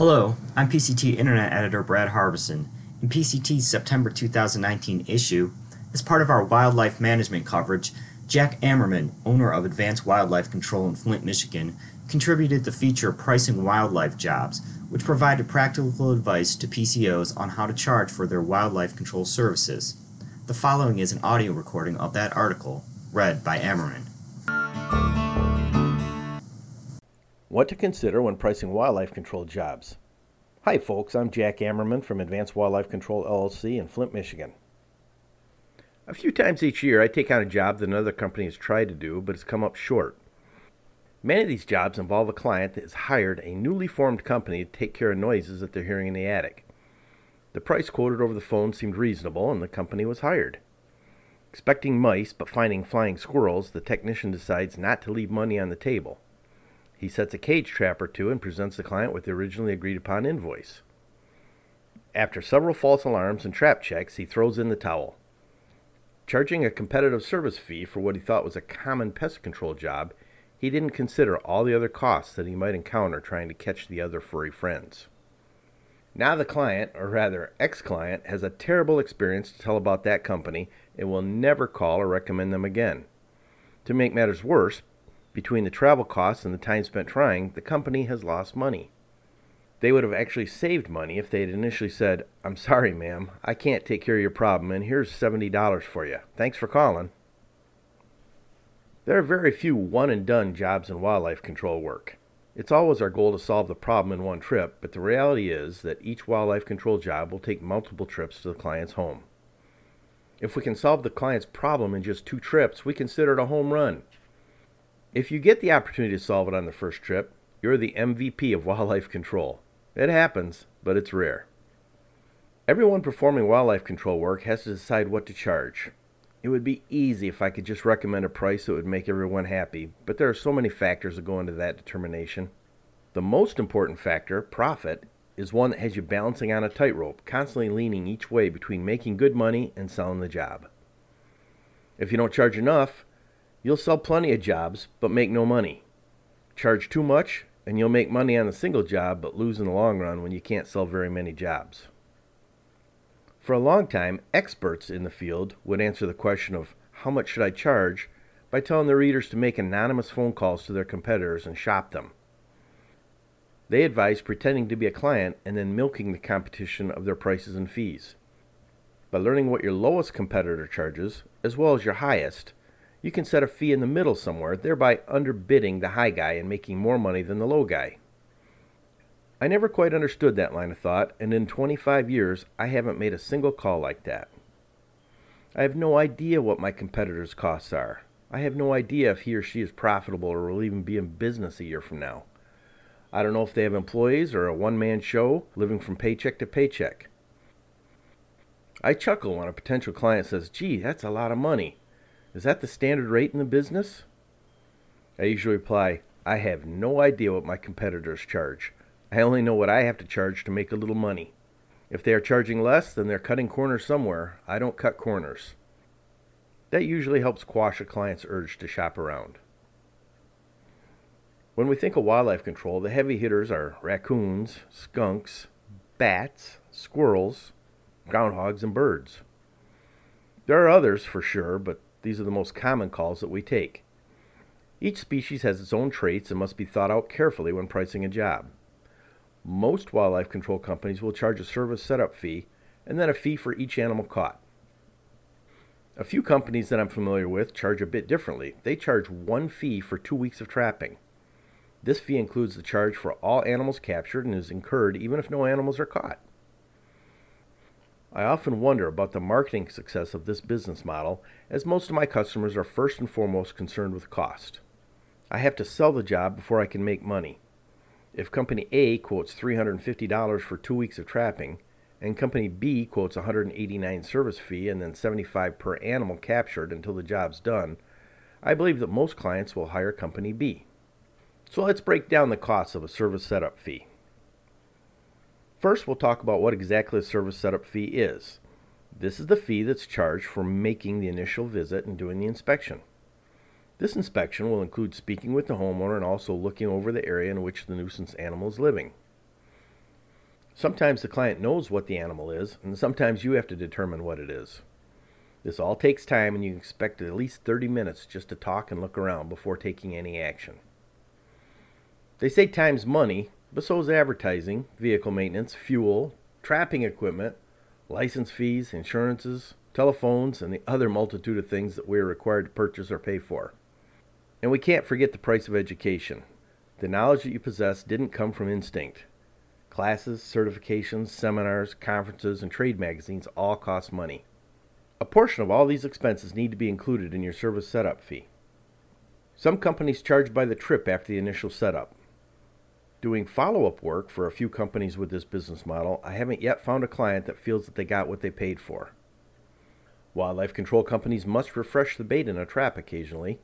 Hello, I'm PCT Internet Editor Brad Harbison. In PCT's September 2019 issue, as part of our wildlife management coverage, Jack Ammerman, owner of Advanced Wildlife Control in Flint, Michigan, contributed the feature Pricing Wildlife Jobs, which provided practical advice to PCOs on how to charge for their wildlife control services. The following is an audio recording of that article, read by Ammerman. What to consider when pricing wildlife control jobs. Hi, folks, I'm Jack Ammerman from Advanced Wildlife Control LLC in Flint, Michigan. A few times each year, I take on a job that another company has tried to do but has come up short. Many of these jobs involve a client that has hired a newly formed company to take care of noises that they're hearing in the attic. The price quoted over the phone seemed reasonable, and the company was hired. Expecting mice but finding flying squirrels, the technician decides not to leave money on the table. He sets a cage trap or two and presents the client with the originally agreed upon invoice. After several false alarms and trap checks, he throws in the towel. Charging a competitive service fee for what he thought was a common pest control job, he didn't consider all the other costs that he might encounter trying to catch the other furry friends. Now the client, or rather ex client, has a terrible experience to tell about that company and will never call or recommend them again. To make matters worse, between the travel costs and the time spent trying, the company has lost money. They would have actually saved money if they had initially said, I'm sorry, ma'am, I can't take care of your problem, and here's $70 for you. Thanks for calling. There are very few one and done jobs in wildlife control work. It's always our goal to solve the problem in one trip, but the reality is that each wildlife control job will take multiple trips to the client's home. If we can solve the client's problem in just two trips, we consider it a home run. If you get the opportunity to solve it on the first trip, you're the MVP of wildlife control. It happens, but it's rare. Everyone performing wildlife control work has to decide what to charge. It would be easy if I could just recommend a price that would make everyone happy, but there are so many factors that go into that determination. The most important factor, profit, is one that has you balancing on a tightrope, constantly leaning each way between making good money and selling the job. If you don't charge enough, You'll sell plenty of jobs, but make no money. Charge too much, and you'll make money on a single job, but lose in the long run when you can't sell very many jobs. For a long time, experts in the field would answer the question of how much should I charge by telling their readers to make anonymous phone calls to their competitors and shop them. They advised pretending to be a client and then milking the competition of their prices and fees. By learning what your lowest competitor charges, as well as your highest, you can set a fee in the middle somewhere, thereby underbidding the high guy and making more money than the low guy. I never quite understood that line of thought, and in 25 years, I haven't made a single call like that. I have no idea what my competitor's costs are. I have no idea if he or she is profitable or will even be in business a year from now. I don't know if they have employees or a one man show living from paycheck to paycheck. I chuckle when a potential client says, Gee, that's a lot of money. Is that the standard rate in the business? I usually reply, I have no idea what my competitors charge. I only know what I have to charge to make a little money. If they are charging less, then they're cutting corners somewhere. I don't cut corners. That usually helps quash a client's urge to shop around. When we think of wildlife control, the heavy hitters are raccoons, skunks, bats, squirrels, groundhogs, and birds. There are others for sure, but these are the most common calls that we take. Each species has its own traits and must be thought out carefully when pricing a job. Most wildlife control companies will charge a service setup fee and then a fee for each animal caught. A few companies that I'm familiar with charge a bit differently. They charge one fee for two weeks of trapping. This fee includes the charge for all animals captured and is incurred even if no animals are caught. I often wonder about the marketing success of this business model, as most of my customers are first and foremost concerned with cost. I have to sell the job before I can make money. If Company A quotes $350 for two weeks of trapping, and Company B quotes 189 service fee and then 75 per animal captured until the job's done, I believe that most clients will hire Company B. So let's break down the costs of a service setup fee. First, we'll talk about what exactly a service setup fee is. This is the fee that's charged for making the initial visit and doing the inspection. This inspection will include speaking with the homeowner and also looking over the area in which the nuisance animal is living. Sometimes the client knows what the animal is, and sometimes you have to determine what it is. This all takes time, and you expect at least 30 minutes just to talk and look around before taking any action. They say time's money, but so is advertising, vehicle maintenance, fuel, trapping equipment, license fees, insurances, telephones, and the other multitude of things that we are required to purchase or pay for. And we can't forget the price of education. The knowledge that you possess didn't come from instinct. Classes, certifications, seminars, conferences, and trade magazines all cost money. A portion of all these expenses need to be included in your service setup fee. Some companies charge by the trip after the initial setup. Doing follow up work for a few companies with this business model, I haven't yet found a client that feels that they got what they paid for. Wildlife control companies must refresh the bait in a trap occasionally.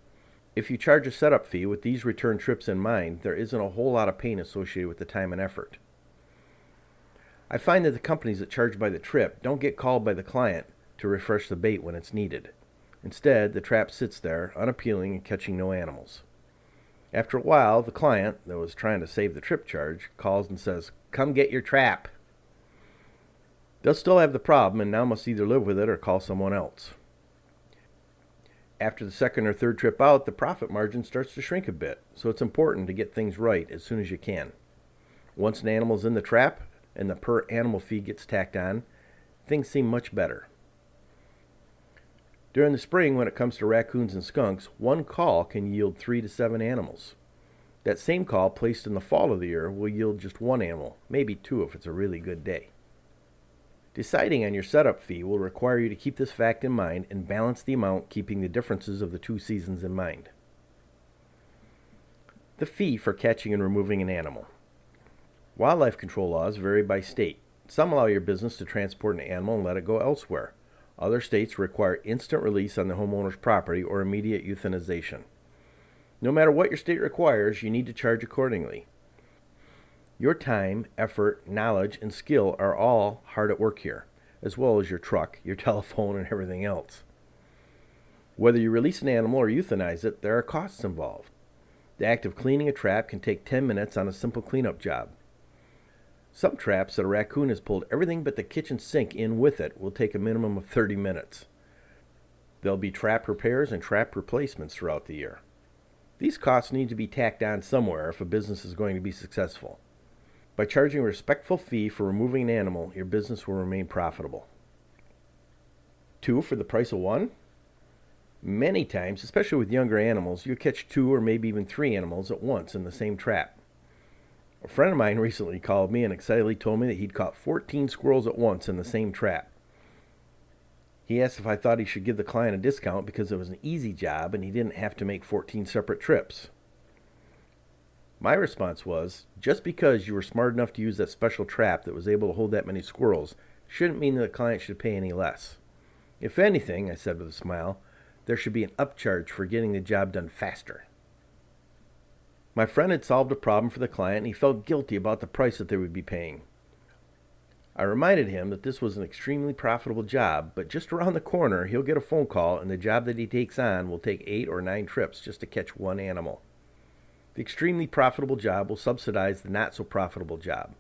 If you charge a setup fee with these return trips in mind, there isn't a whole lot of pain associated with the time and effort. I find that the companies that charge by the trip don't get called by the client to refresh the bait when it's needed. Instead, the trap sits there, unappealing and catching no animals. After a while, the client, that was trying to save the trip charge, calls and says, Come get your trap. They'll still have the problem and now must either live with it or call someone else. After the second or third trip out, the profit margin starts to shrink a bit, so it's important to get things right as soon as you can. Once an animal's in the trap and the per animal fee gets tacked on, things seem much better. During the spring, when it comes to raccoons and skunks, one call can yield three to seven animals. That same call placed in the fall of the year will yield just one animal, maybe two if it's a really good day. Deciding on your setup fee will require you to keep this fact in mind and balance the amount, keeping the differences of the two seasons in mind. The fee for catching and removing an animal. Wildlife control laws vary by state. Some allow your business to transport an animal and let it go elsewhere. Other states require instant release on the homeowner's property or immediate euthanization. No matter what your state requires, you need to charge accordingly. Your time, effort, knowledge, and skill are all hard at work here, as well as your truck, your telephone, and everything else. Whether you release an animal or euthanize it, there are costs involved. The act of cleaning a trap can take 10 minutes on a simple cleanup job. Some traps that a raccoon has pulled everything but the kitchen sink in with it will take a minimum of 30 minutes. There'll be trap repairs and trap replacements throughout the year. These costs need to be tacked on somewhere if a business is going to be successful. By charging a respectful fee for removing an animal, your business will remain profitable. Two for the price of one? Many times, especially with younger animals, you'll catch two or maybe even three animals at once in the same trap. A friend of mine recently called me and excitedly told me that he'd caught 14 squirrels at once in the same trap. He asked if I thought he should give the client a discount because it was an easy job and he didn't have to make 14 separate trips. My response was just because you were smart enough to use that special trap that was able to hold that many squirrels shouldn't mean that the client should pay any less. If anything, I said with a smile, there should be an upcharge for getting the job done faster. My friend had solved a problem for the client and he felt guilty about the price that they would be paying. I reminded him that this was an extremely profitable job, but just around the corner he'll get a phone call and the job that he takes on will take eight or nine trips just to catch one animal. The extremely profitable job will subsidize the not so profitable job.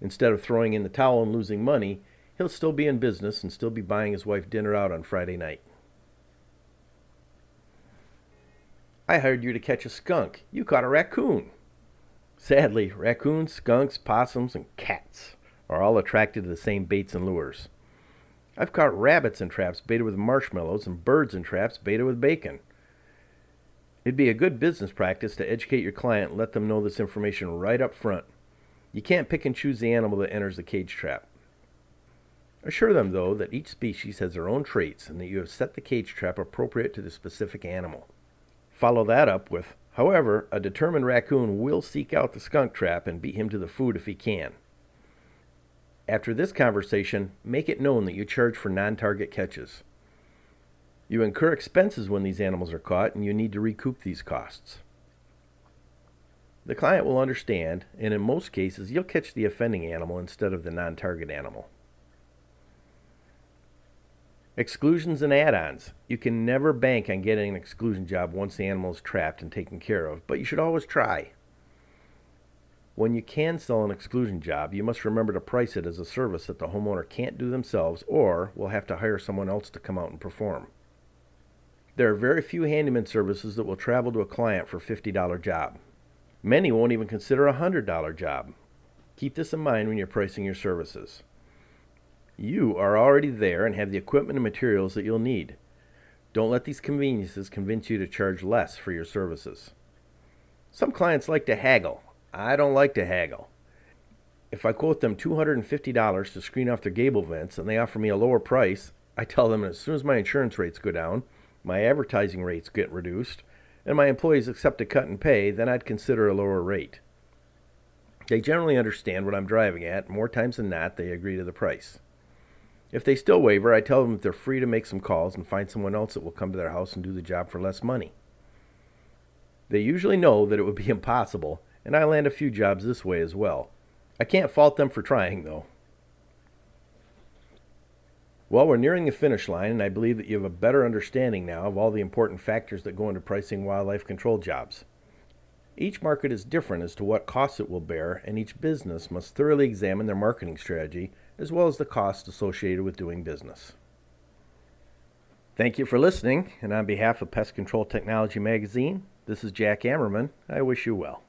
Instead of throwing in the towel and losing money, he'll still be in business and still be buying his wife dinner out on Friday night. I hired you to catch a skunk. You caught a raccoon. Sadly, raccoons, skunks, possums, and cats are all attracted to the same baits and lures. I've caught rabbits in traps baited with marshmallows and birds in traps baited with bacon. It'd be a good business practice to educate your client and let them know this information right up front. You can't pick and choose the animal that enters the cage trap. Assure them, though, that each species has their own traits and that you have set the cage trap appropriate to the specific animal. Follow that up with, however, a determined raccoon will seek out the skunk trap and beat him to the food if he can. After this conversation, make it known that you charge for non target catches. You incur expenses when these animals are caught, and you need to recoup these costs. The client will understand, and in most cases, you'll catch the offending animal instead of the non target animal. Exclusions and add ons. You can never bank on getting an exclusion job once the animal is trapped and taken care of, but you should always try. When you can sell an exclusion job, you must remember to price it as a service that the homeowner can't do themselves or will have to hire someone else to come out and perform. There are very few handyman services that will travel to a client for a $50 job. Many won't even consider a $100 job. Keep this in mind when you're pricing your services. You are already there and have the equipment and materials that you'll need. Don't let these conveniences convince you to charge less for your services. Some clients like to haggle. I don't like to haggle. If I quote them $250 to screen off their gable vents and they offer me a lower price, I tell them as soon as my insurance rates go down, my advertising rates get reduced, and my employees accept a cut in pay, then I'd consider a lower rate. They generally understand what I'm driving at. More times than not, they agree to the price. If they still waver, I tell them that they're free to make some calls and find someone else that will come to their house and do the job for less money. They usually know that it would be impossible, and I land a few jobs this way as well. I can't fault them for trying, though. Well, we're nearing the finish line, and I believe that you have a better understanding now of all the important factors that go into pricing wildlife control jobs. Each market is different as to what costs it will bear, and each business must thoroughly examine their marketing strategy as well as the costs associated with doing business. Thank you for listening, and on behalf of Pest Control Technology Magazine, this is Jack Ammerman. I wish you well.